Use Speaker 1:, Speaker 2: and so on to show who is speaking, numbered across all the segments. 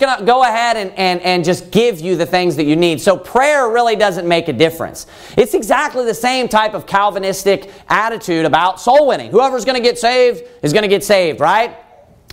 Speaker 1: to go ahead and, and, and just give you the things that you need. So prayer really doesn't make a difference. It's exactly the same type of Calvinistic attitude about soul winning. Whoever's to get saved is to get saved, right?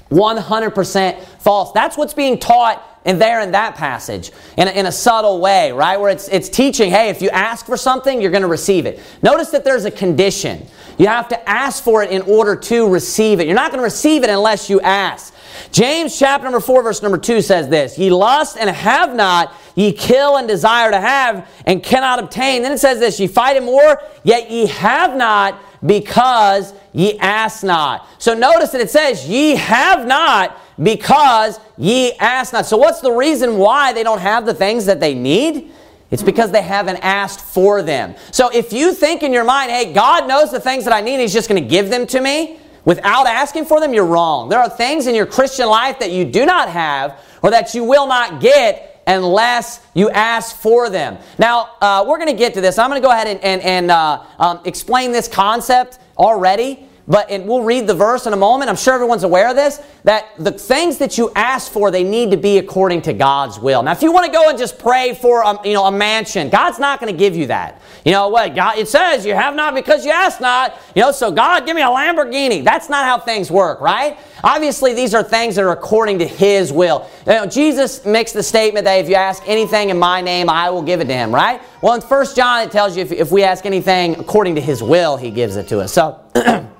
Speaker 1: 100% false. That's what's being taught in there in that passage in a, in a subtle way, right? Where it's, it's teaching, hey, if you ask for something, you're going to receive it. Notice that there's a condition. You have to ask for it in order to receive it. You're not going to receive it unless you ask. James chapter number 4 verse number 2 says this, Ye lust and have not, ye kill and desire to have and cannot obtain. Then it says this, Ye fight in war, yet ye have not because ye ask not. So notice that it says, Ye have not because ye ask not. So what's the reason why they don't have the things that they need? It's because they haven't asked for them. So if you think in your mind, hey, God knows the things that I need, He's just going to give them to me without asking for them, you're wrong. There are things in your Christian life that you do not have or that you will not get unless you ask for them. Now, uh, we're going to get to this. I'm going to go ahead and, and, and uh, um, explain this concept already. But we'll read the verse in a moment. I'm sure everyone's aware of this. That the things that you ask for, they need to be according to God's will. Now, if you want to go and just pray for a, you know a mansion, God's not going to give you that. You know what? God, it says you have not because you ask not. You know, so God, give me a Lamborghini. That's not how things work, right? Obviously, these are things that are according to His will. You know, Jesus makes the statement that if you ask anything in my name, I will give it to him, right? Well, in 1 John, it tells you if, if we ask anything according to His will, He gives it to us. So.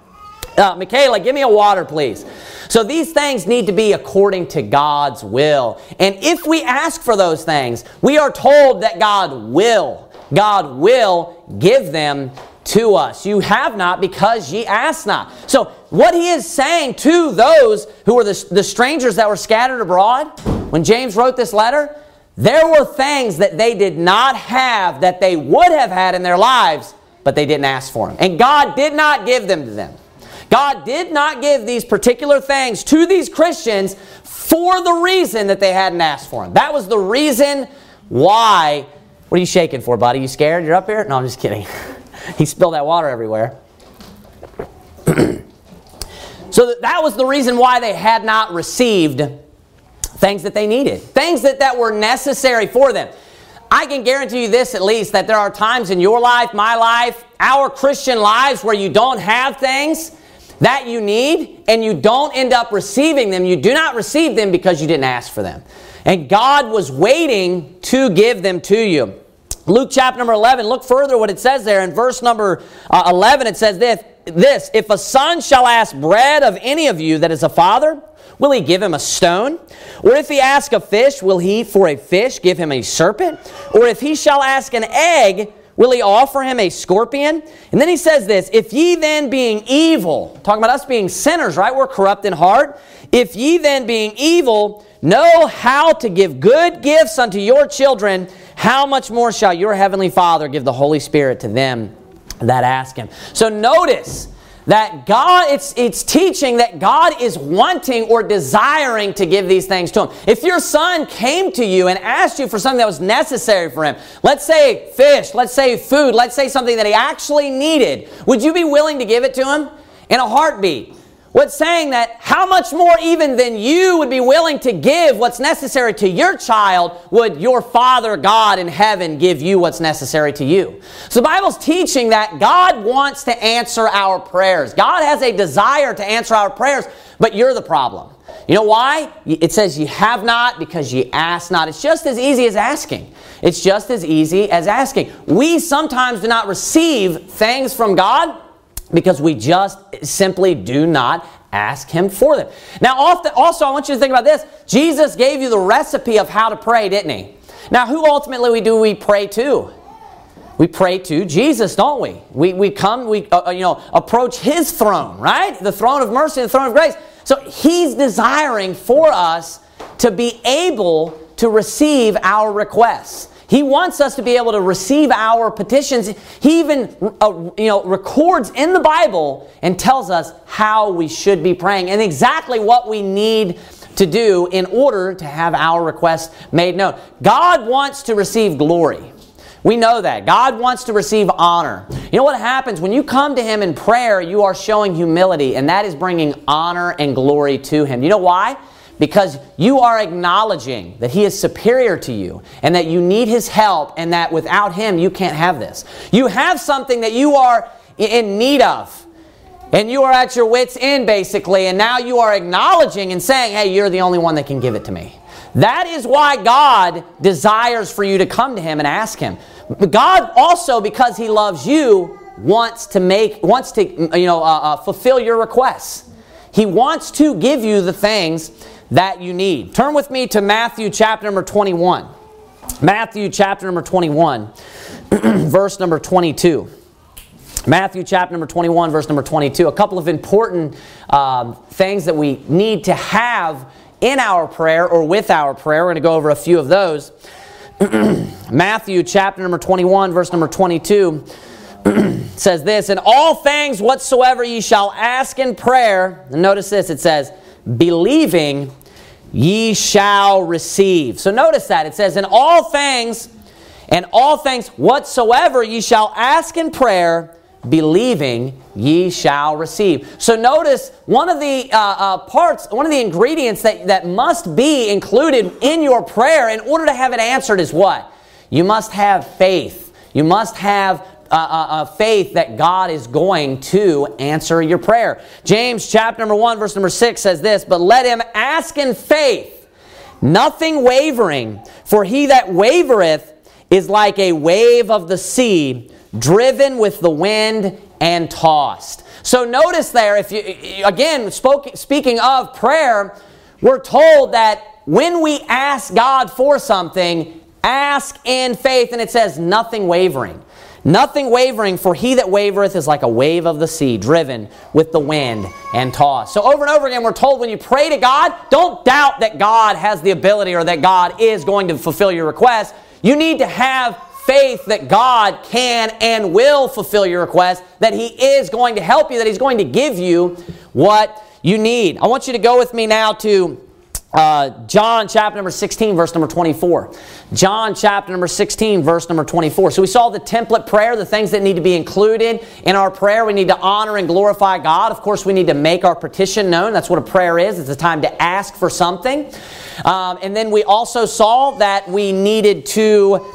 Speaker 1: Uh, Michaela, give me a water, please. So these things need to be according to God's will. And if we ask for those things, we are told that God will. God will give them to us. You have not because ye ask not. So what he is saying to those who were the, the strangers that were scattered abroad, when James wrote this letter, there were things that they did not have that they would have had in their lives, but they didn't ask for them. And God did not give them to them. God did not give these particular things to these Christians for the reason that they hadn't asked for them. That was the reason why. What are you shaking for, buddy? You scared? You're up here? No, I'm just kidding. he spilled that water everywhere. so that was the reason why they had not received things that they needed, things that, that were necessary for them. I can guarantee you this at least that there are times in your life, my life, our Christian lives where you don't have things that you need and you don't end up receiving them, you do not receive them because you didn't ask for them. And God was waiting to give them to you. Luke chapter number 11, look further what it says there. In verse number uh, 11, it says this, this If a son shall ask bread of any of you that is a father, will he give him a stone? Or if he ask a fish, will he for a fish give him a serpent? Or if he shall ask an egg, Will he offer him a scorpion? And then he says this If ye then being evil, talking about us being sinners, right? We're corrupt in heart. If ye then being evil know how to give good gifts unto your children, how much more shall your heavenly Father give the Holy Spirit to them that ask him? So notice that God, it's, it's teaching that God is wanting or desiring to give these things to him. If your son came to you and asked you for something that was necessary for him, let's say fish, let's say food, let's say something that he actually needed, would you be willing to give it to him? In a heartbeat. What's saying that how much more even than you would be willing to give what's necessary to your child would your Father God in heaven give you what's necessary to you. So the Bible's teaching that God wants to answer our prayers. God has a desire to answer our prayers, but you're the problem. You know why? It says you have not because you ask not. It's just as easy as asking. It's just as easy as asking. We sometimes do not receive things from God because we just simply do not ask him for them. Now, also, I want you to think about this. Jesus gave you the recipe of how to pray, didn't he? Now, who ultimately do we pray to? We pray to Jesus, don't we? We, we come, we uh, uh, you know, approach his throne, right? The throne of mercy, the throne of grace. So he's desiring for us to be able to receive our requests. He wants us to be able to receive our petitions. He even uh, you know, records in the Bible and tells us how we should be praying and exactly what we need to do in order to have our requests made known. God wants to receive glory. We know that. God wants to receive honor. You know what happens? When you come to Him in prayer, you are showing humility, and that is bringing honor and glory to Him. You know why? Because you are acknowledging that He is superior to you and that you need His help and that without Him you can't have this. You have something that you are in need of. And you are at your wits' end, basically, and now you are acknowledging and saying, hey, you're the only one that can give it to me. That is why God desires for you to come to Him and ask Him. But God also, because He loves you, wants to make, wants to, you know, uh, uh, fulfill your requests. He wants to give you the things that you need. Turn with me to Matthew chapter number 21. Matthew chapter number 21, verse number 22. Matthew chapter number 21, verse number 22. A couple of important um, things that we need to have in our prayer or with our prayer. We're going to go over a few of those. Matthew chapter number 21, verse number 22 says this In all things whatsoever ye shall ask in prayer, and notice this, it says, believing ye shall receive. So notice that. It says, In all things, and all things whatsoever ye shall ask in prayer, believing ye shall receive. So notice one of the uh, uh, parts, one of the ingredients that, that must be included in your prayer in order to have it answered is what? You must have faith. You must have uh, uh, faith that God is going to answer your prayer. James chapter number 1 verse number 6 says this, But let him ask in faith, nothing wavering, for he that wavereth is like a wave of the sea, driven with the wind and tossed. So notice there, if you again spoke, speaking of prayer, we're told that when we ask God for something, ask in faith, and it says nothing wavering. Nothing wavering, for he that wavereth is like a wave of the sea, driven with the wind and tossed. So, over and over again, we're told when you pray to God, don't doubt that God has the ability or that God is going to fulfill your request. You need to have faith that God can and will fulfill your request, that He is going to help you, that He's going to give you what you need. I want you to go with me now to uh, John chapter number 16, verse number 24. John chapter number 16, verse number 24. So we saw the template prayer, the things that need to be included in our prayer. We need to honor and glorify God. Of course, we need to make our petition known. That's what a prayer is. It's a time to ask for something. Um, and then we also saw that we needed to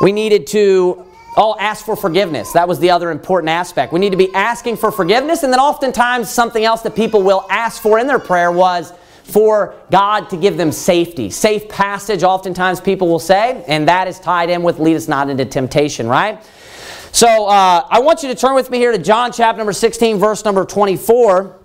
Speaker 1: we needed to Oh, ask for forgiveness. That was the other important aspect. We need to be asking for forgiveness, and then oftentimes something else that people will ask for in their prayer was for God to give them safety. Safe passage, oftentimes people will say, and that is tied in with lead us not into temptation, right? So uh, I want you to turn with me here to John chapter number 16, verse number 24.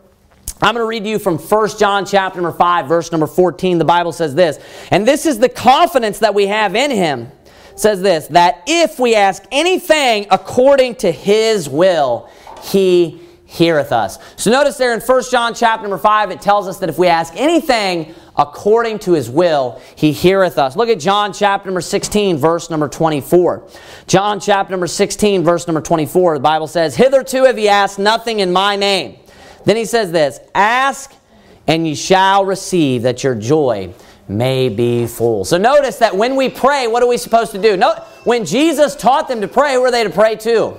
Speaker 1: I'm going to read to you from 1 John chapter number 5, verse number 14. The Bible says this, and this is the confidence that we have in him says this that if we ask anything according to his will, he heareth us. So notice there in 1 John chapter number 5, it tells us that if we ask anything according to his will, he heareth us. Look at John chapter number 16, verse number 24. John chapter number 16, verse number 24, the Bible says, Hitherto have ye asked nothing in my name. Then he says this, Ask and ye shall receive that your joy may be full. So notice that when we pray, what are we supposed to do? No, when Jesus taught them to pray, who are they to pray to?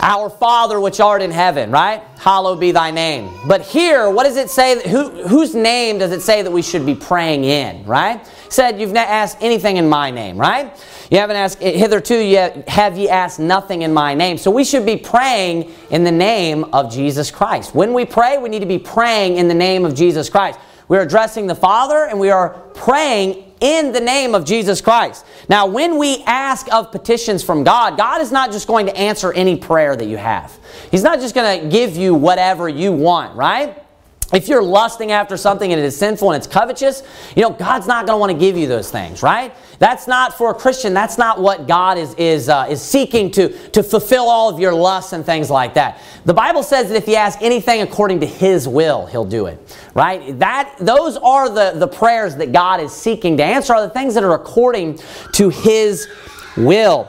Speaker 1: Our Father which art in heaven, right? Hallowed be thy name. But here, what does it say? Who, whose name does it say that we should be praying in, right? Said, You've not asked anything in my name, right? You haven't asked, hitherto, yet have ye asked nothing in my name. So we should be praying in the name of Jesus Christ. When we pray, we need to be praying in the name of Jesus Christ. We're addressing the Father and we are praying in the name of Jesus Christ. Now, when we ask of petitions from God, God is not just going to answer any prayer that you have. He's not just going to give you whatever you want, right? If you're lusting after something and it is sinful and it's covetous, you know, God's not going to want to give you those things, right? That's not for a Christian. That's not what God is, is, uh, is seeking to, to fulfill all of your lusts and things like that. The Bible says that if you ask anything according to His will, He'll do it, right? That, those are the, the prayers that God is seeking to answer, are the things that are according to His will.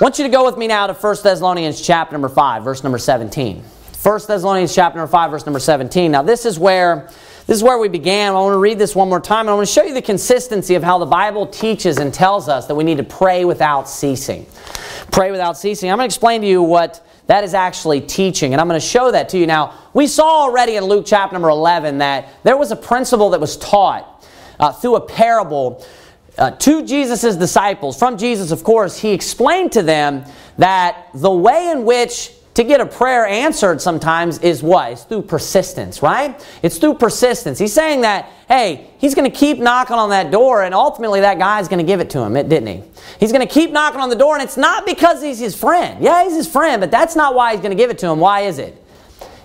Speaker 1: I want you to go with me now to 1 Thessalonians chapter number 5, verse number 17. 1 Thessalonians chapter number 5, verse number 17. Now this is where this is where we began. I want to read this one more time. I want to show you the consistency of how the Bible teaches and tells us that we need to pray without ceasing. Pray without ceasing. I'm going to explain to you what that is actually teaching. And I'm going to show that to you. Now, we saw already in Luke chapter number 11 that there was a principle that was taught uh, through a parable uh, to Jesus' disciples. From Jesus, of course, he explained to them that the way in which to get a prayer answered sometimes is what? It's through persistence, right? It's through persistence. He's saying that, hey, he's going to keep knocking on that door, and ultimately that guy's going to give it to him, didn't he? He's going to keep knocking on the door, and it's not because he's his friend. Yeah, he's his friend, but that's not why he's going to give it to him. Why is it?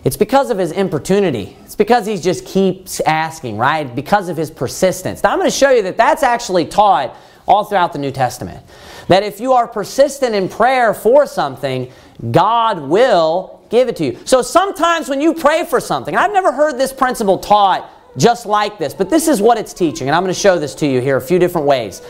Speaker 1: It's because of his importunity. It's because he just keeps asking, right? Because of his persistence. Now, I'm going to show you that that's actually taught all throughout the New Testament. That if you are persistent in prayer for something, God will give it to you. So sometimes when you pray for something, I've never heard this principle taught just like this, but this is what it's teaching, and I'm going to show this to you here a few different ways.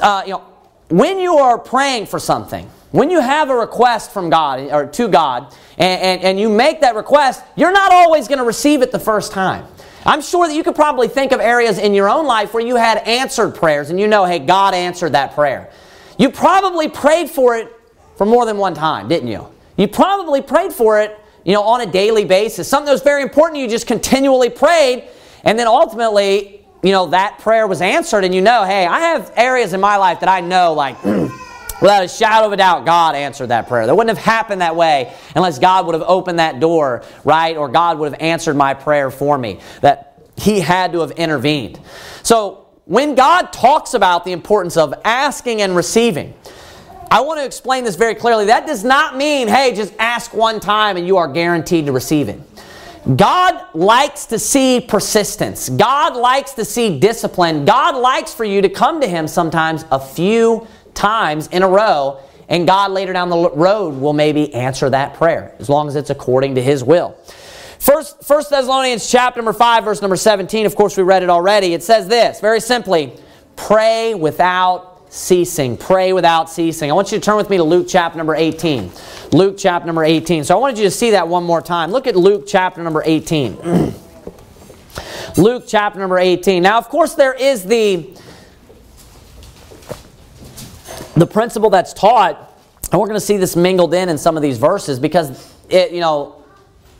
Speaker 1: Uh, you know, when you are praying for something, when you have a request from God or to God, and, and, and you make that request, you're not always going to receive it the first time. I'm sure that you could probably think of areas in your own life where you had answered prayers and you know, hey, God answered that prayer. You probably prayed for it for more than one time, didn't you? You probably prayed for it, you know, on a daily basis. Something that was very important, you just continually prayed, and then ultimately, you know, that prayer was answered, and you know, hey, I have areas in my life that I know, like, without a shadow of a doubt, God answered that prayer. That wouldn't have happened that way unless God would have opened that door, right? Or God would have answered my prayer for me. That He had to have intervened. So, when God talks about the importance of asking and receiving, I want to explain this very clearly. That does not mean, hey, just ask one time and you are guaranteed to receive it. God likes to see persistence. God likes to see discipline. God likes for you to come to Him sometimes a few times in a row, and God later down the road will maybe answer that prayer as long as it's according to His will. First, First Thessalonians chapter number 5, verse number 17, of course, we read it already. It says this very simply pray without ceasing. Pray without ceasing. I want you to turn with me to Luke chapter number 18. Luke chapter number 18. So I wanted you to see that one more time. Look at Luke chapter number 18. Luke chapter number 18. Now, of course, there is the, the principle that's taught, and we're going to see this mingled in in some of these verses because it, you know,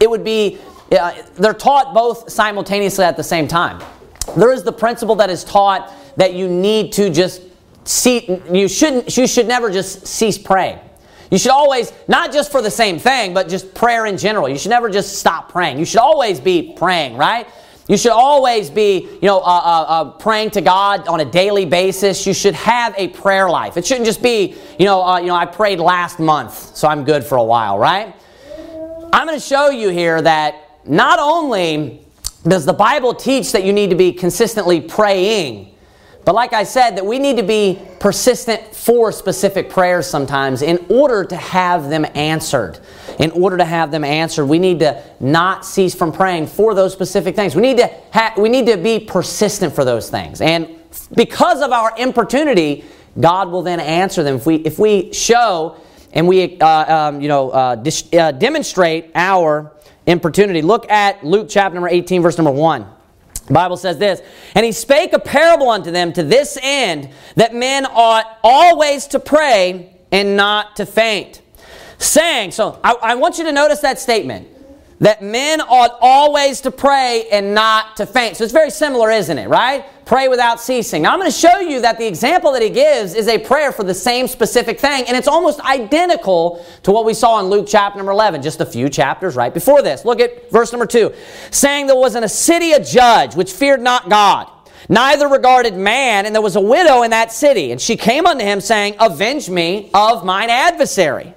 Speaker 1: it would be, uh, they're taught both simultaneously at the same time. There is the principle that is taught that you need to just see, you shouldn't, you should never just cease praying. You should always, not just for the same thing, but just prayer in general. You should never just stop praying. You should always be praying, right? You should always be, you know, uh, uh, uh, praying to God on a daily basis. You should have a prayer life. It shouldn't just be, you know, uh, you know, I prayed last month, so I'm good for a while, right? I'm going to show you here that not only does the Bible teach that you need to be consistently praying, but like I said, that we need to be persistent for specific prayers sometimes in order to have them answered. In order to have them answered, we need to not cease from praying for those specific things. We need to ha- we need to be persistent for those things. And because of our importunity, God will then answer them if we if we show and we uh, um, you know uh, dis- uh, demonstrate our importunity. Look at Luke chapter number 18 verse number 1. Bible says this, and he spake a parable unto them to this end that men ought always to pray and not to faint. Saying, so I, I want you to notice that statement that men ought always to pray and not to faint. So it's very similar, isn't it, right? Pray without ceasing. Now I'm going to show you that the example that he gives is a prayer for the same specific thing, and it's almost identical to what we saw in Luke chapter number 11, just a few chapters right before this. Look at verse number 2. Saying there was in a city a judge which feared not God neither regarded man, and there was a widow in that city. And she came unto him, saying, Avenge me of mine adversary.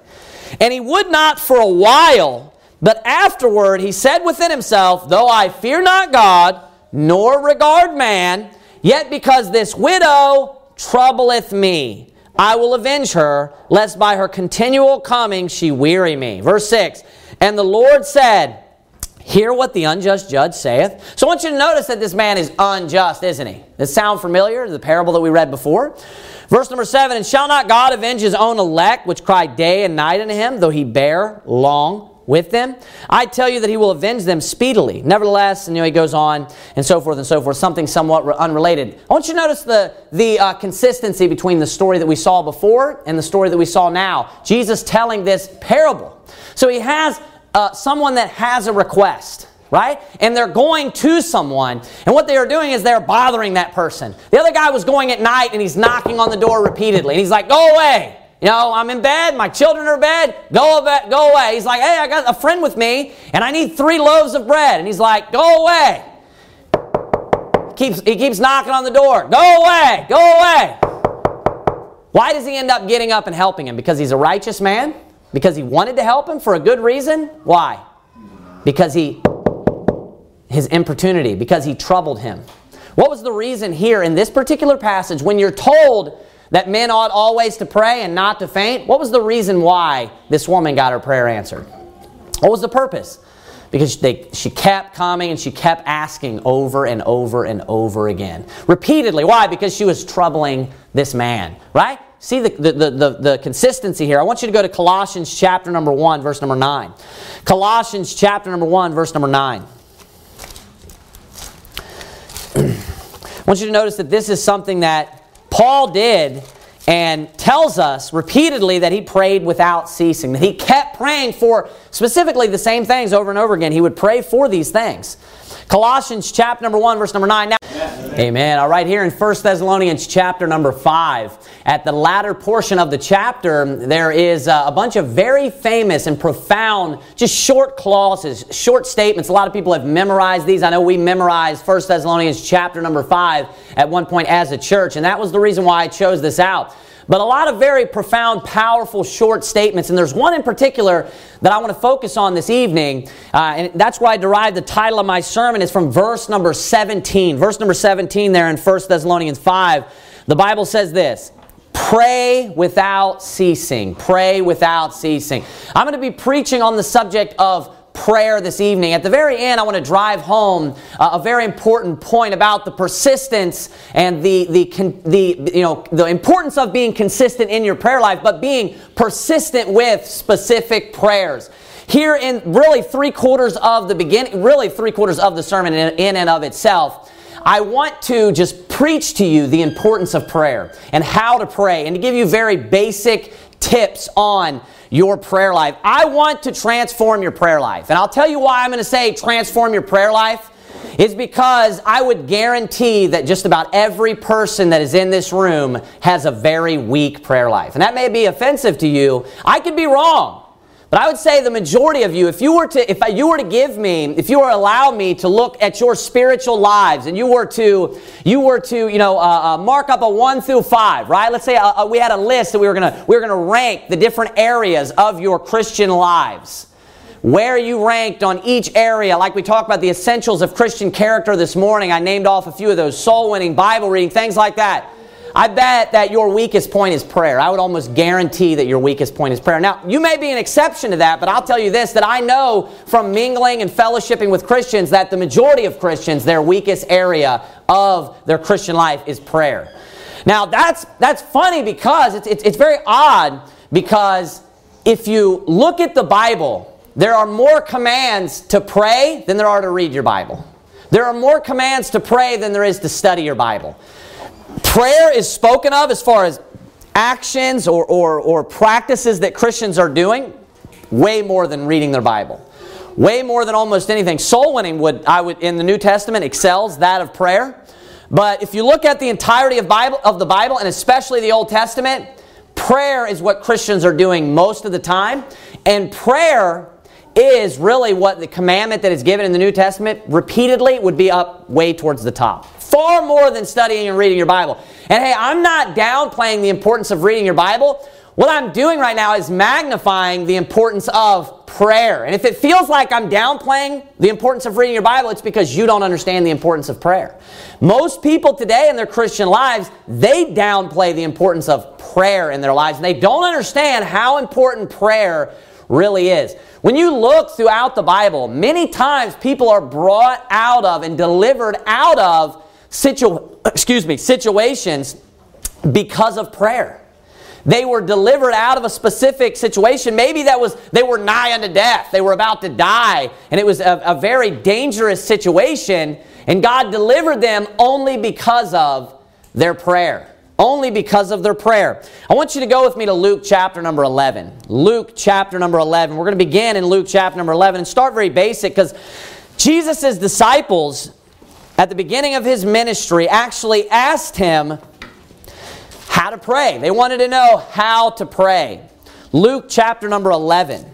Speaker 1: And he would not for a while, but afterward he said within himself, Though I fear not God, nor regard man, yet because this widow troubleth me, I will avenge her, lest by her continual coming she weary me. Verse 6 And the Lord said, Hear what the unjust judge saith. So I want you to notice that this man is unjust, isn't he? Does it sound familiar to the parable that we read before? Verse number 7 And shall not God avenge his own elect, which cry day and night unto him, though he bear long with them. I tell you that he will avenge them speedily. Nevertheless, and you know, he goes on and so forth and so forth, something somewhat unrelated. I want you to notice the, the uh, consistency between the story that we saw before and the story that we saw now. Jesus telling this parable. So he has uh, someone that has a request right? And they're going to someone, and what they are doing is they're bothering that person. The other guy was going at night and he's knocking on the door repeatedly, and he's like, Go away. You know, I'm in bed, my children are in bed, go, away, go away. He's like, Hey, I got a friend with me, and I need three loaves of bread. And he's like, Go away. Keeps, he keeps knocking on the door. Go away, go away. Why does he end up getting up and helping him? Because he's a righteous man? Because he wanted to help him for a good reason? Why? Because he his importunity because he troubled him. What was the reason here in this particular passage when you're told that men ought always to pray and not to faint? What was the reason why this woman got her prayer answered? What was the purpose? Because they, she kept coming and she kept asking over and over and over again. Repeatedly. Why? Because she was troubling this man, right? See the, the, the, the, consistency here. I want you to go to Colossians chapter number 1, verse number 9. Colossians chapter number 1, verse number 9. I want you to notice that this is something that Paul did and tells us repeatedly that he prayed without ceasing, that he kept praying for specifically the same things over and over again. He would pray for these things. Colossians chapter number 1, verse number 9. Now, Amen. All right, here in 1 Thessalonians chapter number 5, at the latter portion of the chapter, there is uh, a bunch of very famous and profound, just short clauses, short statements. A lot of people have memorized these. I know we memorized 1 Thessalonians chapter number 5 at one point as a church, and that was the reason why I chose this out. But a lot of very profound, powerful, short statements. And there's one in particular that I want to focus on this evening. Uh, and that's where I derived the title of my sermon. is from verse number 17. Verse number 17 there in 1 Thessalonians 5. The Bible says this. Pray without ceasing. Pray without ceasing. I'm going to be preaching on the subject of prayer this evening. At the very end, I want to drive home uh, a very important point about the persistence and the, the, the, you know, the importance of being consistent in your prayer life, but being persistent with specific prayers. Here in really three quarters of the beginning, really three quarters of the sermon in, in and of itself, I want to just preach to you the importance of prayer and how to pray and to give you very basic tips on your prayer life. I want to transform your prayer life. And I'll tell you why I'm going to say transform your prayer life is because I would guarantee that just about every person that is in this room has a very weak prayer life. And that may be offensive to you. I could be wrong. But I would say the majority of you, if you were to, if you were to give me, if you were allow me to look at your spiritual lives, and you were to, you were to, you know, uh, uh, mark up a one through five, right? Let's say uh, uh we had a list that we were gonna, we were gonna rank the different areas of your Christian lives. Where you ranked on each area, like we talked about the essentials of Christian character this morning. I named off a few of those: soul winning, Bible reading, things like that. I bet that your weakest point is prayer. I would almost guarantee that your weakest point is prayer. Now, you may be an exception to that, but I'll tell you this that I know from mingling and fellowshipping with Christians that the majority of Christians, their weakest area of their Christian life is prayer. Now, that's, that's funny because it's, it's, it's very odd because if you look at the Bible, there are more commands to pray than there are to read your Bible. There are more commands to pray than there is to study your Bible. Prayer is spoken of as far as actions or, or, or practices that Christians are doing way more than reading their Bible. Way more than almost anything. Soul winning would I would in the New Testament excels that of prayer. But if you look at the entirety of Bible of the Bible and especially the Old Testament, prayer is what Christians are doing most of the time. And prayer is really what the commandment that is given in the New Testament repeatedly would be up way towards the top far more than studying and reading your Bible. And hey, I'm not downplaying the importance of reading your Bible. What I'm doing right now is magnifying the importance of prayer. And if it feels like I'm downplaying the importance of reading your Bible, it's because you don't understand the importance of prayer. Most people today in their Christian lives, they downplay the importance of prayer in their lives, and they don't understand how important prayer really is. When you look throughout the Bible, many times people are brought out of and delivered out of situ- excuse me, situations because of prayer. They were delivered out of a specific situation. Maybe that was they were nigh unto death. They were about to die, and it was a, a very dangerous situation. And God delivered them only because of their prayer. only because of their prayer. I want you to go with me to Luke chapter number 11. Luke chapter number 11. We're going to begin in Luke chapter number 11 and start very basic because Jesus' disciples at the beginning of his ministry actually asked him how to pray. They wanted to know how to pray. Luke chapter number 11.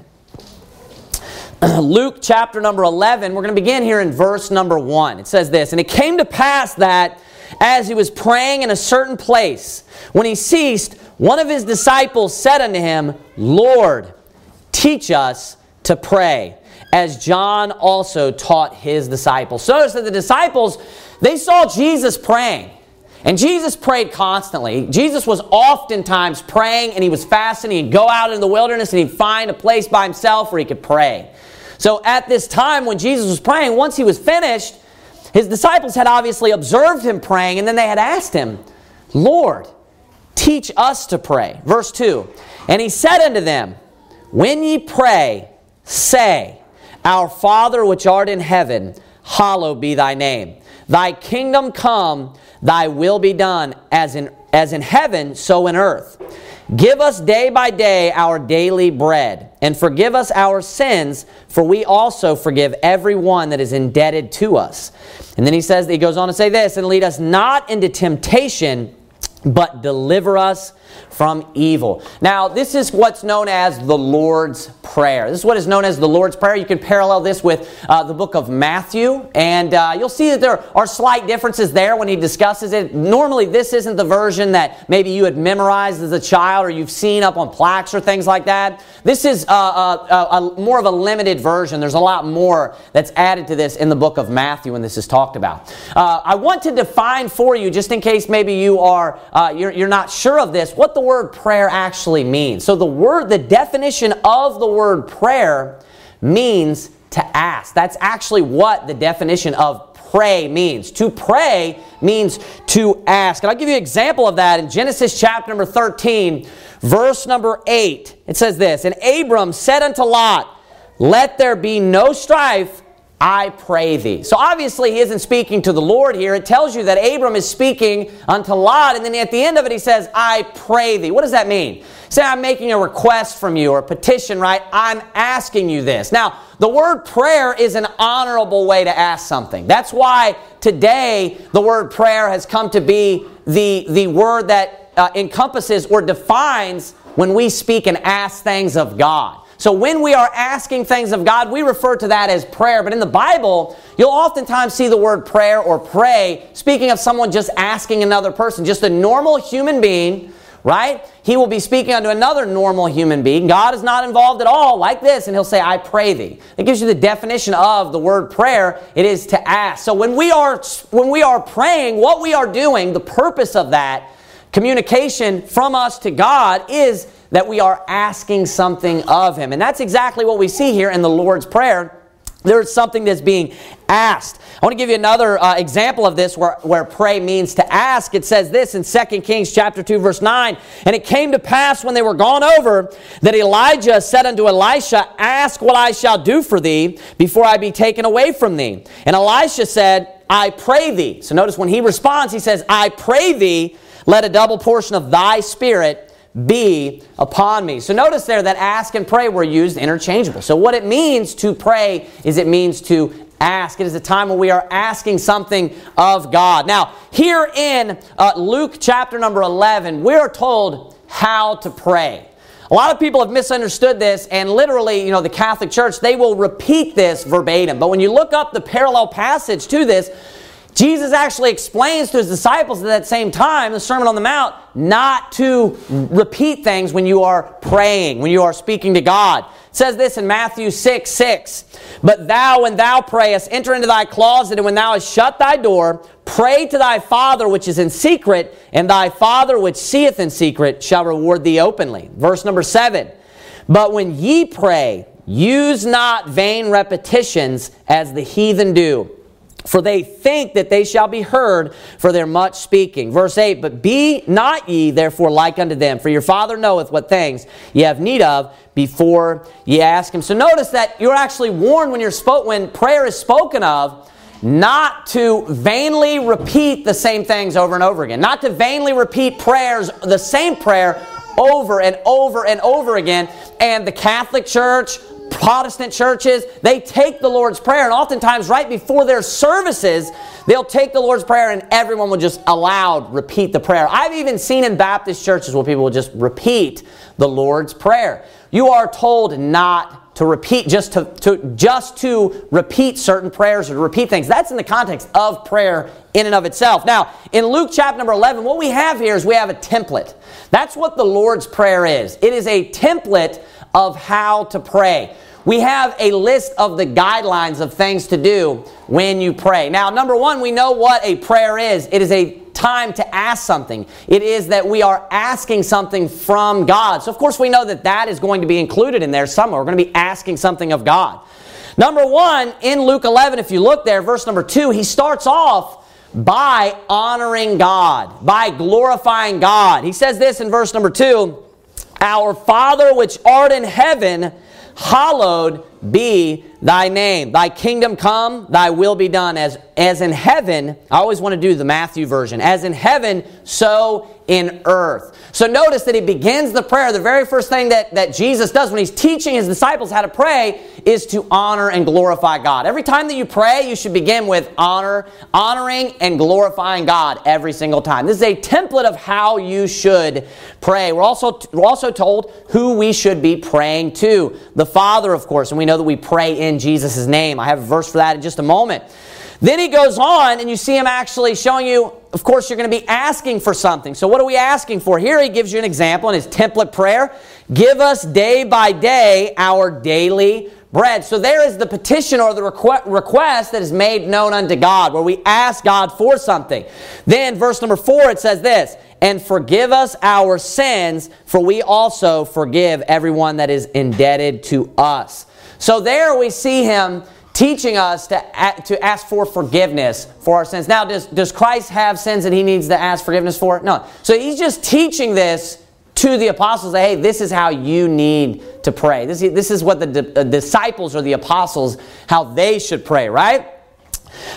Speaker 1: Luke chapter number 11, we're going to begin here in verse number 1. It says this And it came to pass that as he was praying in a certain place, when he ceased, one of his disciples said unto him, Lord, teach us to pray, as John also taught his disciples. So that the disciples, they saw Jesus praying. And Jesus prayed constantly. Jesus was oftentimes praying and he was fasting. He'd go out in the wilderness and he'd find a place by himself where he could pray. So at this time when Jesus was praying, once he was finished, his disciples had obviously observed him praying, and then they had asked him, Lord, teach us to pray. Verse 2 And he said unto them, When ye pray, say, Our Father which art in heaven, hallowed be thy name. Thy kingdom come, thy will be done, as in, as in heaven, so in earth. Give us day by day our daily bread, and forgive us our sins, for we also forgive every one that is indebted to us. And then he says, he goes on to say this, and lead us not into temptation, but deliver us from evil. Now, this is what's known as the Lord's Prayer. This is what is known as the Lord's Prayer. You can parallel this with uh, the book of Matthew, and uh, you'll see that there are slight differences there when he discusses it. Normally, this isn't the version that maybe you had memorized as a child or you've seen up on plaques or things like that. This is uh, uh a, a, more of a limited version. There's a lot more that's added to this in the book of Matthew when this is talked about. Uh, I want to define for you, just in case maybe you are uh, you're, you're not sure of this, what the word prayer actually means. So the word, the definition of the word prayer means to ask. That's actually what the definition of pray means. To pray means to ask. And I'll give you an example of that in Genesis chapter number 13, verse number 8. It says this And Abram said unto Lot, Let there be no strife I pray thee. So obviously he isn't speaking to the Lord here. It tells you that Abram is speaking unto Lot, and then at the end of it he says, I pray thee. What does that mean? Say I'm making a request from you or a petition, right? I'm asking you this. Now, the word prayer is an honorable way to ask something. That's why today the word prayer has come to be the, the word that uh, encompasses or defines when we speak and ask things of God. So when we are asking things of God, we refer to that as prayer. But in the Bible, you'll oftentimes see the word prayer or pray speaking of someone just asking another person, just a normal human being, right? He will be speaking unto another normal human being. God is not involved at all, like this, and he'll say, I pray thee. It gives you the definition of the word prayer. It is to ask. So when we are when we are praying, what we are doing, the purpose of that communication from us to God is that we are asking something of Him. And that's exactly what we see here in the Lord's Prayer. There's something that's being asked. I want to give you another uh, example of this where, where pray means to ask. It says this in 2 Kings chapter 2 verse 9, And it came to pass when they were gone over that Elijah said unto Elisha, Ask what I shall do for thee before I be taken away from thee. And Elisha said, I pray thee. So notice when he responds, he says, I pray thee, let a double portion of thy spirit be upon me. So notice there that ask and pray were used interchangeable. So what it means to pray is it means to ask. It is a time when we are asking something of God. Now, here in uh, Luke chapter number 11, we are told how to pray. A lot of people have misunderstood this, and literally, you know, the Catholic Church, they will repeat this verbatim. But when you look up the parallel passage to this, Jesus actually explains to his disciples at that same time, the Sermon on the Mount, not to repeat things when you are praying, when you are speaking to God. It says this in Matthew 6 6. But thou, when thou prayest, enter into thy closet, and when thou hast shut thy door, pray to thy Father which is in secret, and thy Father which seeth in secret shall reward thee openly. Verse number 7. But when ye pray, use not vain repetitions as the heathen do for they think that they shall be heard for their much speaking. Verse 8, But be not ye therefore like unto them, for your Father knoweth what things ye have need of before ye ask him. So notice that you're actually warned when you're when prayer is spoken of, not to vainly repeat the same things over and over again, not to vainly repeat prayers, the same prayer over and over and over again. And the Catholic Church, Protestant churches, they take the Lord's Prayer, and oftentimes right before their services, they'll take the Lord's Prayer and everyone will just aloud repeat the prayer. I've even seen in Baptist churches where people will just repeat the Lord's Prayer. You are told not to repeat just to, to just to repeat certain prayers or to repeat things that's in the context of prayer in and of itself now in luke chapter number 11 what we have here is we have a template that's what the lord's prayer is it is a template of how to pray we have a list of the guidelines of things to do when you pray now number one we know what a prayer is it is a time to ask something. It is that we are asking something from God. So, of course, we know that that is going to be included in there somewhere. We're going to be asking something of God. Number one, in Luke 11, if you look there, verse number two, he starts off by honoring God, by glorifying God. He says this in verse number two Our Father which art in heaven, hallowed be thy name. Thy kingdom come, thy will be done as, as in heaven. I always want to do the Matthew version. As in heaven, so in earth. So notice that he begins the prayer. The very first thing that, that Jesus does when he's teaching his disciples how to pray is to honor and glorify God. Every time that you pray, you should begin with honor, honoring and glorifying God every single time. This is a template of how you should pray. We're also, we're also told who we should be praying to. The Father, of course, and we know that we pray in Jesus' name. I have a verse for that in just a moment. Then he goes on, and you see him actually showing you, of course, you're going to be asking for something. So, what are we asking for? Here he gives you an example in his template prayer Give us day by day our daily bread. So, there is the petition or the request that is made known unto God, where we ask God for something. Then, verse number four, it says this And forgive us our sins, for we also forgive everyone that is indebted to us. So, there we see him teaching us to, to ask for forgiveness for our sins. Now, does, does Christ have sins that he needs to ask forgiveness for? No. So he's just teaching this to the apostles that, hey, this is how you need to pray. This, this is what the di- uh, disciples or the apostles, how they should pray, right?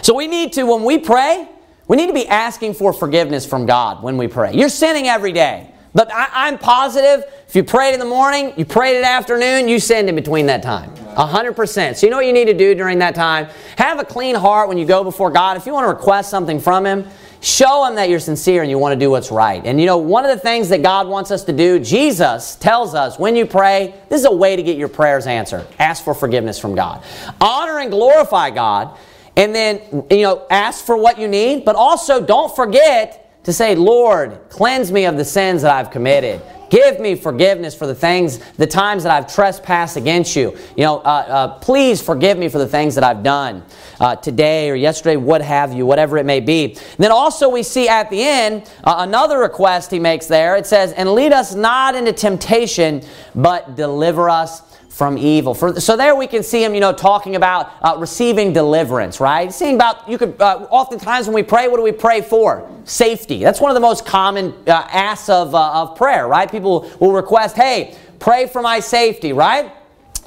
Speaker 1: So we need to, when we pray, we need to be asking for forgiveness from God when we pray. You're sinning every day. But I, am positive if you prayed in the morning, you prayed the afternoon, you sinned in between that time. 100%. So you know what you need to do during that time? Have a clean heart when you go before God. If you want to request something from Him, show Him that you're sincere and you want to do what's right. And you know, one of the things that God wants us to do, Jesus tells us when you pray, this is a way to get your prayers answered. Ask for forgiveness from God. Honor and glorify God. And then, you know, ask for what you need, but also don't forget to say, Lord, cleanse me of the sins that I've committed. Give me forgiveness for the things, the times that I've trespassed against you. You know, uh, uh, please forgive me for the things that I've done uh, today or yesterday, what have you, whatever it may be. And then also we see at the end uh, another request he makes there. It says, "And lead us not into temptation, but deliver us from evil. For, so there we can see him, you know, talking about uh, receiving deliverance, right? Seeing about, you could, uh, oftentimes when we pray, what do we pray for? Safety. That's one of the most common uh, asks of, uh, of prayer, right? People will request, hey, pray for my safety, right?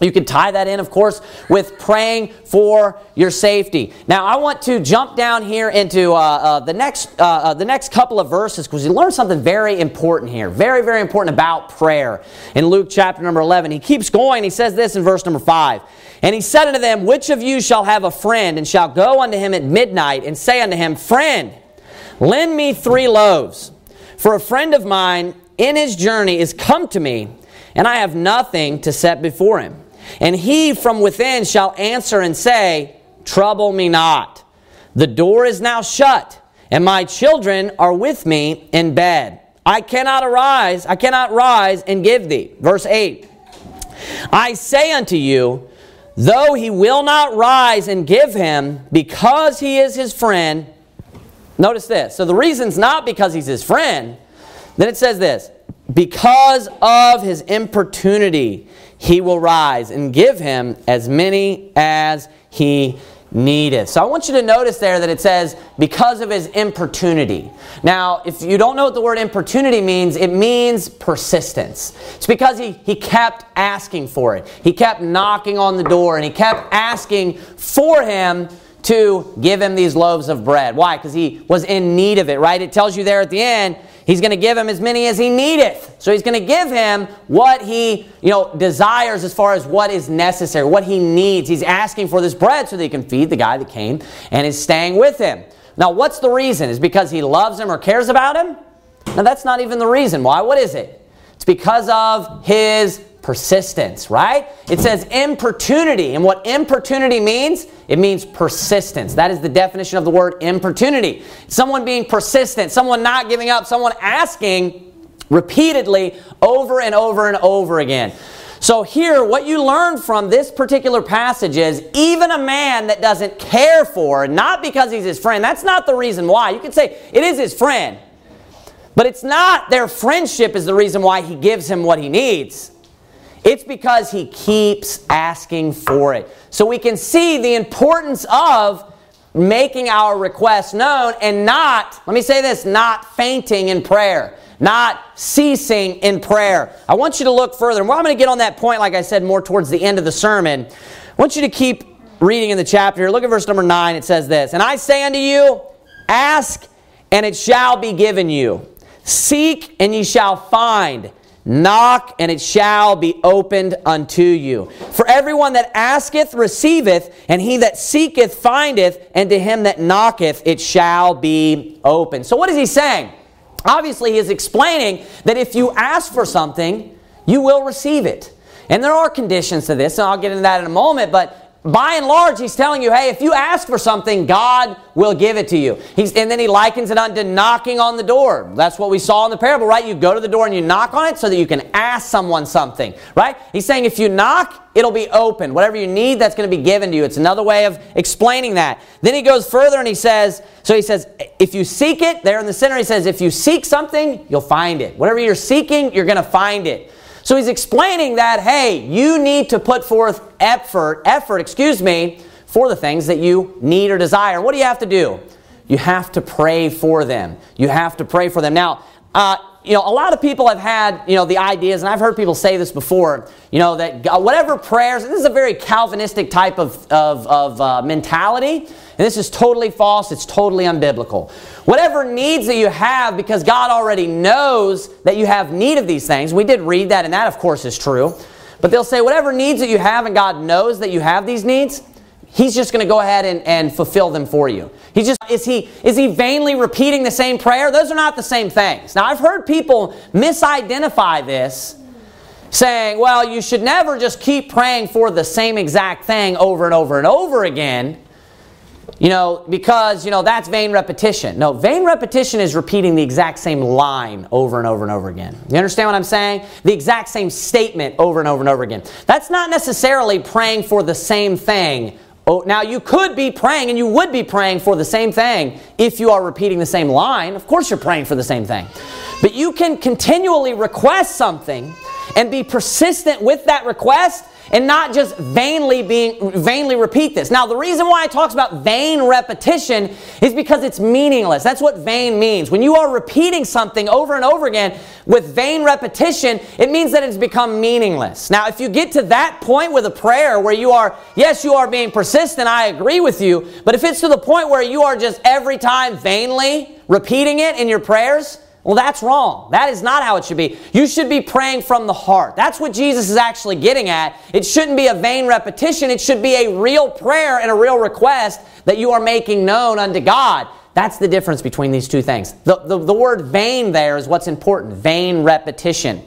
Speaker 1: You can tie that in, of course, with praying for your safety. Now, I want to jump down here into uh, uh, the next uh, uh the next couple of verses because you learn something very important here, very very important about prayer. In Luke chapter number eleven, he keeps going. He says this in verse number five, and he said unto them, Which of you shall have a friend and shall go unto him at midnight and say unto him, Friend, lend me three loaves, for a friend of mine in his journey is come to me, and I have nothing to set before him. And he from within shall answer and say, Trouble me not. The door is now shut, and my children are with me in bed. I cannot arise, I cannot rise and give thee. Verse 8 I say unto you, though he will not rise and give him because he is his friend, notice this. So the reason's not because he's his friend. Then it says this because of his importunity he will rise and give him as many as he needeth. So I want you to notice there that it says, because of his importunity. Now, if you don't know what the word importunity means, it means persistence. It's because he, he kept asking for it. He kept knocking on the door and he kept asking for him to give him these loaves of bread. Why? Because he was in need of it, right? It tells you there at the end, he's going to give him as many as he needeth. So he's going to give him what he, you know, desires as far as what is necessary, what he needs. He's asking for this bread so that he can feed the guy that came and is staying with him. Now, what's the reason? Is because he loves him or cares about him? Now, that's not even the reason. Why? What is it? It's because of his persistence, right? It says importunity. And what importunity means, it means persistence. That is the definition of the word importunity. Someone being persistent, someone not giving up, someone asking repeatedly over and over and over again. So, here, what you learn from this particular passage is even a man that doesn't care for, not because he's his friend, that's not the reason why. You could say it is his friend, but it's not their friendship is the reason why he gives him what he needs. It's because he keeps asking for it. So we can see the importance of making our request known and not, let me say this, not fainting in prayer, not ceasing in prayer. I want you to look further. And I'm going to get on that point, like I said, more towards the end of the sermon. I want you to keep reading in the chapter. Look at verse number 9. It says this And I say unto you, ask, and it shall be given you. Seek, and ye shall find. Knock, and it shall be opened unto you. For everyone that asketh receiveth, and he that seeketh findeth, and to him that knocketh it shall be opened. So, what is he saying? Obviously, he is explaining that if you ask for something, you will receive it. And there are conditions to this, and I'll get into that in a moment, but by and large, he's telling you, hey, if you ask for something, God will give it to you. He's, and then he likens it unto knocking on the door. That's what we saw in the parable, right? You go to the door and you knock on it so that you can ask someone something, right? He's saying if you knock, it'll be open. Whatever you need, that's going to be given to you. It's another way of explaining that. Then he goes further and he says, so he says, if you seek it, there in the center, he says, if you seek something, you'll find it. Whatever you're seeking, you're going to find it. So he's explaining that, hey, you need to put forth effort, effort, excuse me, for the things that you need or desire. What do you have to do? You have to pray for them. You have to pray for them. Now, uh, you know, a lot of people have had, you know, the ideas, and I've heard people say this before, you know, that whatever prayers, this is a very Calvinistic type of, of, of uh, mentality, and this is totally false, it's totally unbiblical. Whatever needs that you have, because God already knows that you have need of these things, we did read that, and that, of course, is true. But they'll say, whatever needs that you have, and God knows that you have these needs, He's just going to go ahead and, and fulfill them for you. He just is he is he vainly repeating the same prayer? Those are not the same things. Now I've heard people misidentify this, saying, "Well, you should never just keep praying for the same exact thing over and over and over again." You know, because, you know, that's vain repetition. No, vain repetition is repeating the exact same line over and over and over again. You understand what I'm saying? The exact same statement over and over and over again. That's not necessarily praying for the same thing Oh, now, you could be praying and you would be praying for the same thing if you are repeating the same line. Of course, you're praying for the same thing. But you can continually request something and be persistent with that request and not just vainly being vainly repeat this. Now, the reason why it talks about vain repetition is because it's meaningless. That's what vain means. When you are repeating something over and over again with vain repetition, it means that it's become meaningless. Now, if you get to that point with a prayer where you are, yes, you are being persistent, I agree with you, but if it's to the point where you are just every time vainly repeating it in your prayers, well, that's wrong. That is not how it should be. You should be praying from the heart. That's what Jesus is actually getting at. It shouldn't be a vain repetition. It should be a real prayer and a real request that you are making known unto God. That's the difference between these two things. The, the, the word vain there is what's important vain repetition.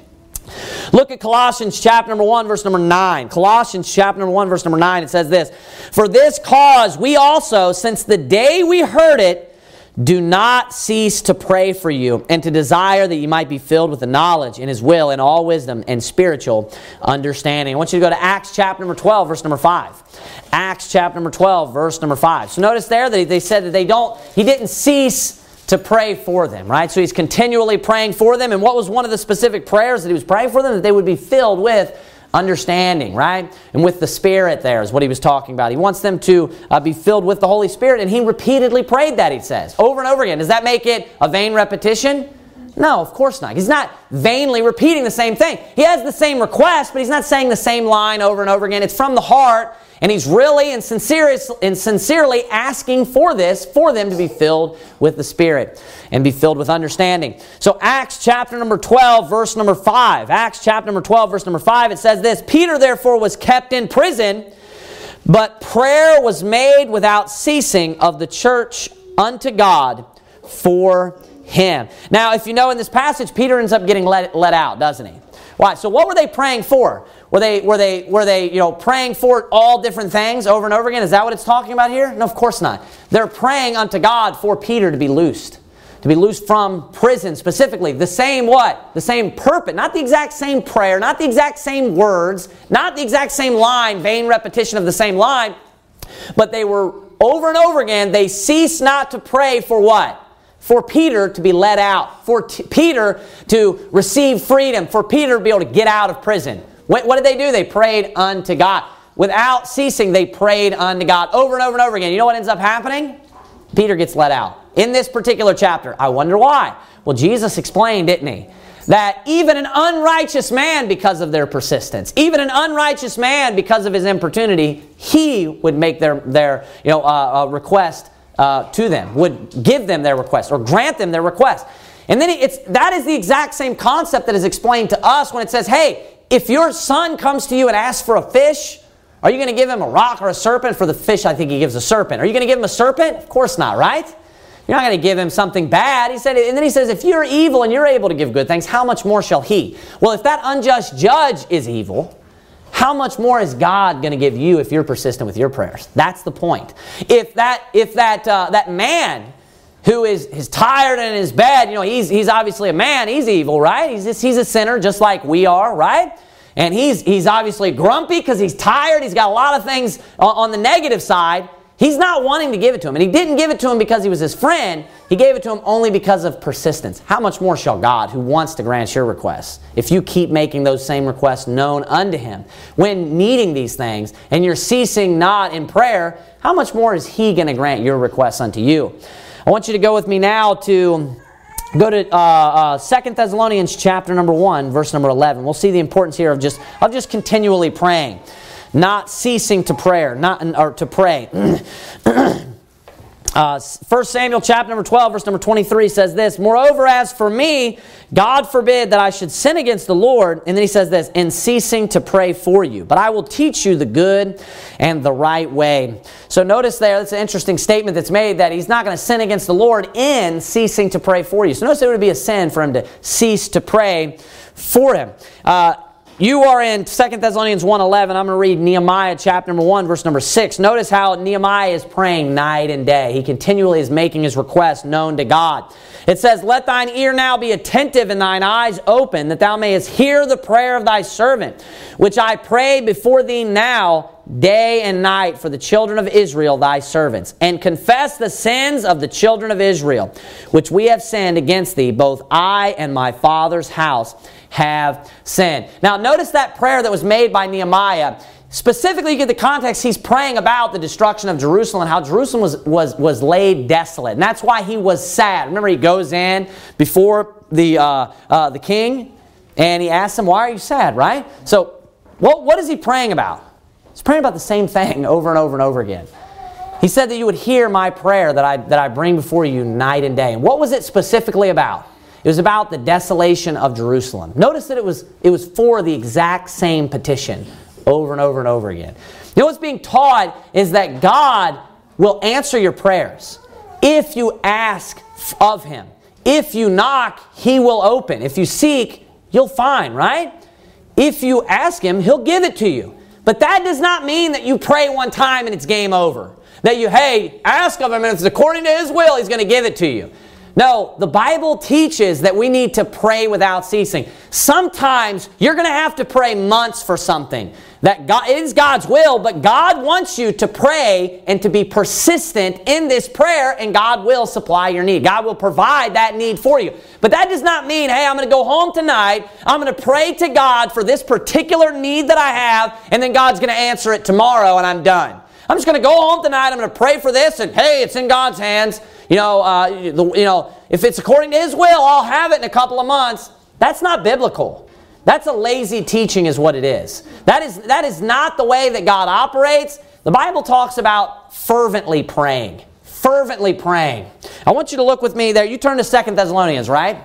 Speaker 1: Look at Colossians chapter number 1, verse number 9. Colossians chapter number 1, verse number 9, it says this For this cause we also, since the day we heard it, do not cease to pray for you and to desire that you might be filled with the knowledge in His will and all wisdom and spiritual understanding. I want you to go to Acts chapter number 12, verse number 5. Acts chapter number 12, verse number 5. So notice there that they said that they don't, He didn't cease to pray for them, right? So He's continually praying for them. And what was one of the specific prayers that He was praying for them? That they would be filled with understanding, right? And with the Spirit, there is what he was talking about. He wants them to uh, be filled with the Holy Spirit, and he repeatedly prayed that, he says, over and over again. Does that make it a vain repetition? No, of course not. He's not vainly repeating the same thing. He has the same request, but he's not saying the same line over and over again. It's from the heart, And he's really and, and sincerely asking for this, for them to be filled with the Spirit and be filled with understanding. So, Acts chapter number 12, verse number 5. Acts chapter number 12, verse number 5, it says this Peter therefore was kept in prison, but prayer was made without ceasing of the church unto God for him. Now, if you know in this passage, Peter ends up getting let, let out, doesn't he? Why? So what were they praying for? Were they were they were they you know praying for all different things over and over again? Is that what it's talking about here? No, of course not. They're praying unto God for Peter to be loosed. To be loosed from prison specifically. The same what? The same purpose. Not the exact same prayer, not the exact same words, not the exact same line, vain repetition of the same line. But they were over and over again, they ceased not to pray for what? for Peter to be let out, for t- Peter to receive freedom, for Peter to be able to get out of prison. What, what, did they do? They prayed unto God. Without ceasing, they prayed unto God over and over and over again. You know what ends up happening? Peter gets let out. In this particular chapter, I wonder why. Well, Jesus explained, didn't he? That even an unrighteous man, because of their persistence, even an unrighteous man, because of his importunity, he would make their, their you know, uh, uh, request uh, to them, would give them their request or grant them their request. And then it's, that is the exact same concept that is explained to us when it says, hey, if your son comes to you and asks for a fish, are you going to give him a rock or a serpent? For the fish, I think he gives a serpent. Are you going to give him a serpent? Of course not, right? You're not going to give him something bad. He said, and then he says, if you're evil and you're able to give good things, how much more shall he? Well, if that unjust judge is evil, how much more is God going to give you if you're persistent with your prayers? That's the point. If that if that uh, that man who is, is tired and is bad, you know, he's he's obviously a man. He's evil, right? He's just, he's a sinner, just like we are, right? And he's he's obviously grumpy because he's tired. He's got a lot of things on, on the negative side. He's not wanting to give it to him. And he didn't give it to him because he was his friend. He gave it to him only because of persistence. How much more shall God, who wants to grant your requests, if you keep making those same requests known unto him, when needing these things, and you're ceasing not in prayer, how much more is he going to grant your requests unto you? I want you to go with me now to go to uh, uh, 2 thessalonians chapter number 1 verse number 11 we'll see the importance here of just of just continually praying not ceasing to prayer, not or to pray. Uh, 1 Samuel chapter number 12, verse number 23 says this Moreover, as for me, God forbid that I should sin against the Lord. And then he says this, in ceasing to pray for you. But I will teach you the good and the right way. So notice there, that's an interesting statement that's made that he's not going to sin against the Lord in ceasing to pray for you. So notice it would be a sin for him to cease to pray for him. Uh, you are in 2 Thessalonians 1.11. I'm going to read Nehemiah chapter number 1, verse number 6. Notice how Nehemiah is praying night and day. He continually is making his request known to God. It says, Let thine ear now be attentive and thine eyes open, that thou mayest hear the prayer of thy servant, which I pray before thee now day and night for the children of Israel, thy servants, and confess the sins of the children of Israel, which we have sinned against thee, both I and my father's house have sinned. Now, notice that prayer that was made by Nehemiah. Specifically, you get the context, he's praying about the destruction of Jerusalem how Jerusalem was, was, was laid desolate. And that's why he was sad. Remember, he goes in before the, uh, uh, the king and he asks him, Why are you sad, right? So, what, what is he praying about? He's praying about the same thing over and over and over again. He said that you would hear my prayer that I, that I bring before you night and day. And what was it specifically about? It was about the desolation of Jerusalem. Notice that it was, it was for the exact same petition over and over and over again. You know what's being taught is that God will answer your prayers if you ask of Him. If you knock, He will open. If you seek, you'll find, right? If you ask Him, He'll give it to you. But that does not mean that you pray one time and it's game over. That you, hey, ask of Him and it's according to His will, He's going to give it to you. No, the Bible teaches that we need to pray without ceasing. Sometimes you're going to have to pray months for something. That God, it is God's will, but God wants you to pray and to be persistent in this prayer, and God will supply your need. God will provide that need for you. But that does not mean, hey, I'm going to go home tonight, I'm going to pray to God for this particular need that I have, and then God's going to answer it tomorrow and I'm done. I'm just going to go home tonight, I'm going to pray for this, and hey, it's in God's hands you know, uh, the, you know, if it's according to His will, I'll have it in a couple of months. That's not biblical. That's a lazy teaching, is what it is. That is, that is not the way that God operates. the Bible talks about fervently praying. Fervently praying. I want you to look with me there. You turn to Second Thessalonians, right?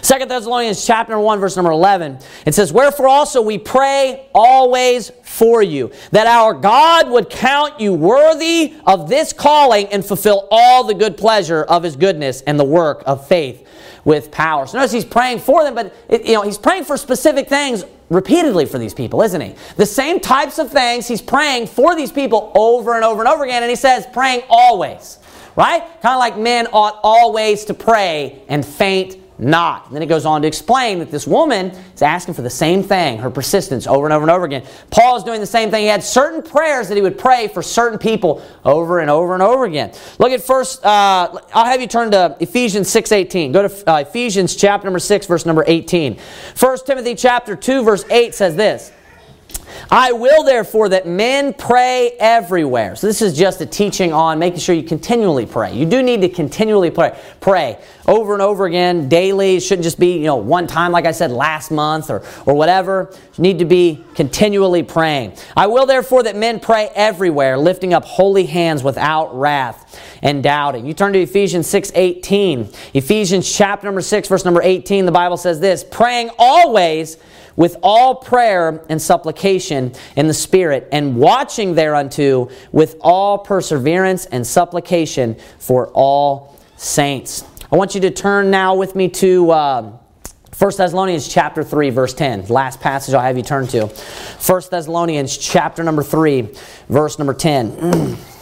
Speaker 1: Second Thessalonians chapter 1 verse number 11. It says, "Wherefore also we pray always for you, that our God would count you worthy of this calling and fulfill all the good pleasure of his goodness and the work of faith with power." So notice he's praying for them, but it, you know, he's praying for specific things repeatedly for these people, isn't he? The same types of things he's praying for these people over and over and over again, and he says praying always. Right? Kind of like men ought always to pray and faint not. And then it goes on to explain that this woman is asking for the same thing, her persistence over and over and over again. Paul is doing the same thing. He had certain prayers that he would pray for certain people over and over and over again. Look at first, uh, I'll have you turn to Ephesians 6.18. Go to uh, Ephesians chapter number 6, verse number 18. 1 Timothy chapter 2, verse 8 says this. I will therefore that men pray everywhere. So this is just a teaching on making sure you continually pray. You do need to continually pray. Pray over and over again, daily. It shouldn't just be, you know, one time like I said last month or, or whatever. You need to be continually praying. I will therefore that men pray everywhere, lifting up holy hands without wrath and doubting. You turn to Ephesians 6 18. Ephesians chapter number 6, verse number 18, the Bible says this praying always with all prayer and supplication in the Spirit, and watching thereunto with all perseverance and supplication for all saints. I want you to turn now with me to uh, 1 Thessalonians chapter 3, verse 10. Last passage I'll have you turn to. 1 Thessalonians chapter number 3, verse number 10.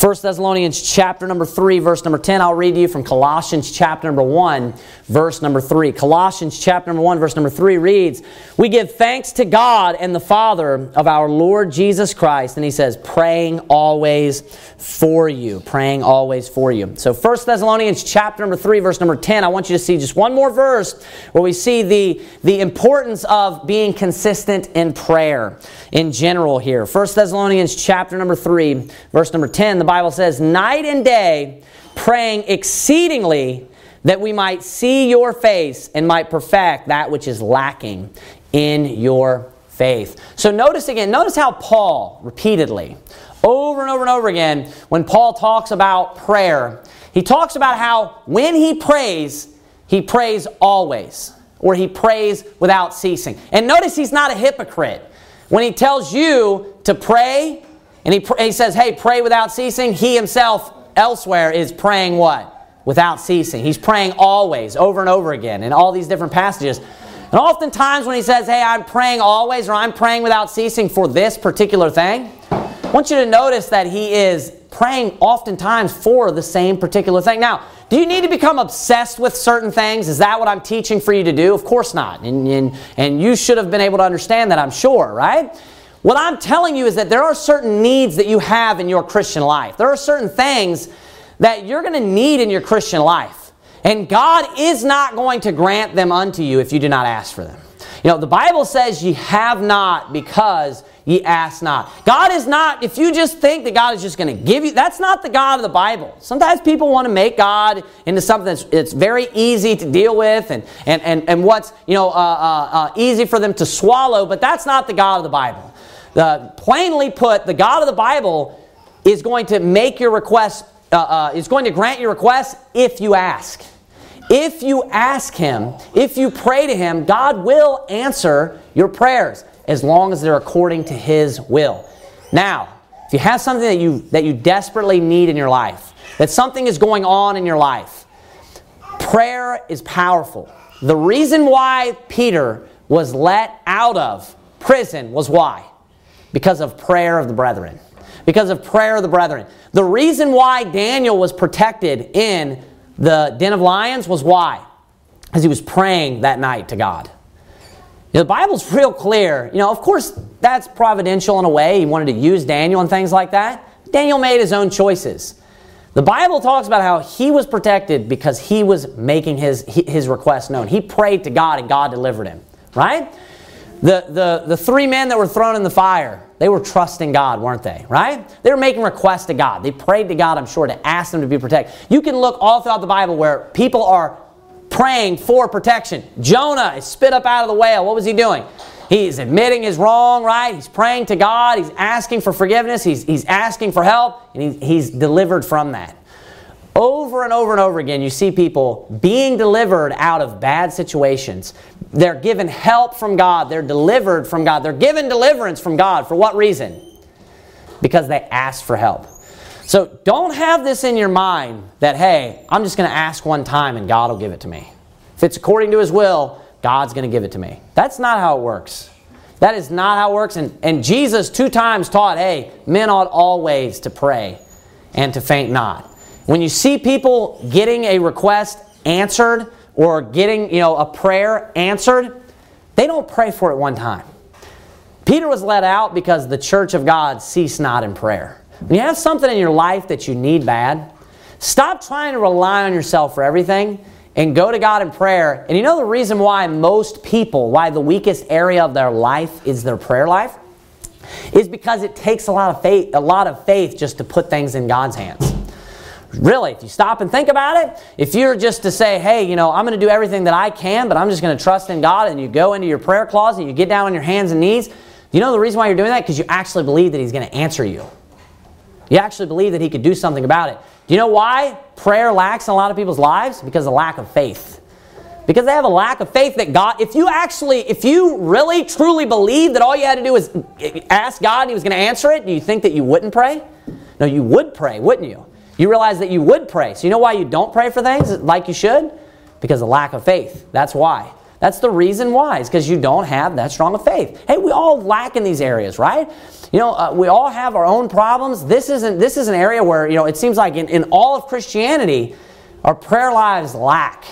Speaker 1: 1 Thessalonians chapter number 3, verse number 10. I'll read to you from Colossians chapter number 1, verse number 3. Colossians chapter number 1, verse number 3 reads, We give thanks to God and the Father of our Lord Jesus Christ. And he says, praying always for you. Praying always for you. So 1 Thessalonians chapter number 3, verse number 10. I want you to see just one more verse where we see the, the importance of being consistent in prayer in general here. 1 Thessalonians chapter number 3, verse number 10. The Bible says, night and day, praying exceedingly that we might see your face and might perfect that which is lacking in your faith. So notice again, notice how Paul repeatedly, over and over and over again, when Paul talks about prayer, he talks about how when he prays, he prays always, or he prays without ceasing. And notice he's not a hypocrite. When he tells you to pray, and he, he says, hey, pray without ceasing. He himself elsewhere is praying what? Without ceasing. He's praying always, over and over again, in all these different passages. And oftentimes when he says, hey, I'm praying always, or I'm praying without ceasing for this particular thing, I want you to notice that he is praying oftentimes for the same particular thing. Now, do you need to become obsessed with certain things? Is that what I'm teaching for you to do? Of course not. And, and, and you should have been able to understand that, I'm sure, right? What I'm telling you is that there are certain needs that you have in your Christian life. There are certain things that you're going to need in your Christian life. And God is not going to grant them unto you if you do not ask for them. You know, the Bible says ye have not because ye ask not. God is not, if you just think that God is just going to give you, that's not the God of the Bible. Sometimes people want to make God into something that's very easy to deal with and, and, and, and what's, you know, uh, uh, uh, easy for them to swallow, but that's not the God of the Bible. Uh, plainly put, the God of the Bible is going to make your request, uh, uh, is going to grant your request if you ask. If you ask Him, if you pray to Him, God will answer your prayers as long as they're according to His will. Now, if you have something that you, that you desperately need in your life, that something is going on in your life, prayer is powerful. The reason why Peter was let out of prison was why? Because of prayer of the brethren. Because of prayer of the brethren. The reason why Daniel was protected in the den of lions was why? Because he was praying that night to God. You know, the Bible's real clear. You know, of course, that's providential in a way. He wanted to use Daniel and things like that. Daniel made his own choices. The Bible talks about how he was protected because he was making his, his request known. He prayed to God and God delivered him, right? The, the, the three men that were thrown in the fire, they were trusting God, weren't they? Right? They were making requests to God. They prayed to God, I'm sure, to ask them to be protected. You can look all throughout the Bible where people are praying for protection. Jonah is spit up out of the whale. What was he doing? He's admitting his wrong, right? He's praying to God. He's asking for forgiveness. He's, he's asking for help, and he, he's delivered from that. Over and over and over again, you see people being delivered out of bad situations. They're given help from God. They're delivered from God. They're given deliverance from God. For what reason? Because they asked for help. So don't have this in your mind that, hey, I'm just going to ask one time and God will give it to me. If it's according to His will, God's going to give it to me. That's not how it works. That is not how it works. And, and Jesus two times taught, hey, men ought always to pray and to faint not. When you see people getting a request answered or getting, you know, a prayer answered, they don't pray for it one time. Peter was let out because the church of God ceased not in prayer. When you have something in your life that you need bad, stop trying to rely on yourself for everything and go to God in prayer. And you know the reason why most people, why the weakest area of their life is their prayer life? Is because it takes a lot of faith, a lot of faith just to put things in God's hands. Really, if you stop and think about it, if you're just to say, hey, you know, I'm going to do everything that I can, but I'm just going to trust in God, and you go into your prayer closet, you get down on your hands and knees, you know the reason why you're doing that? Because you actually believe that He's going to answer you. You actually believe that He could do something about it. Do you know why prayer lacks in a lot of people's lives? Because of lack of faith. Because they have a lack of faith that God, if you actually, if you really truly believe that all you had to do was ask God and He was going to answer it, do you think that you wouldn't pray? No, you would pray, wouldn't you? You realize that you would pray. So you know why you don't pray for things like you should? Because of lack of faith. That's why. That's the reason why. is because you don't have that strong of faith. Hey, we all lack in these areas, right? You know, uh, we all have our own problems. This isn't. This is an area where you know it seems like in, in all of Christianity, our prayer lives lack.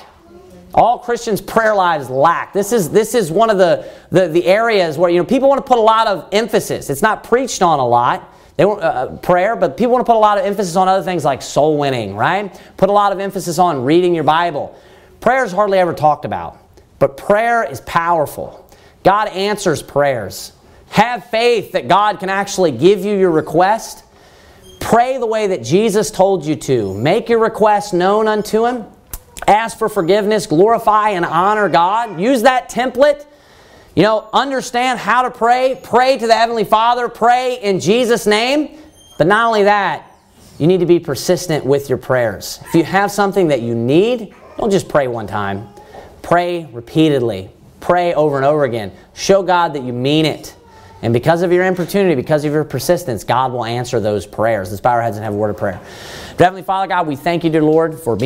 Speaker 1: All Christians' prayer lives lack. This is this is one of the, the the areas where you know people want to put a lot of emphasis. It's not preached on a lot. They want uh, uh, prayer, but people want to put a lot of emphasis on other things like soul winning, right? Put a lot of emphasis on reading your Bible. Prayer is hardly ever talked about. But prayer is powerful. God answers prayers. Have faith that God can actually give you your request. Pray the way that Jesus told you to. Make your request known unto Him. Ask for forgiveness, glorify and honor God. Use that template. You know, understand how to pray. Pray to the Heavenly Father. Pray in Jesus' name. But not only that, you need to be persistent with your prayers. If you have something that you need, don't just pray one time. Pray repeatedly. Pray over and over again. Show God that you mean it. And because of your importunity, because of your persistence, God will answer those prayers. Let's bow our heads and have a word of prayer. Heavenly Father, God, we thank you, dear Lord, for being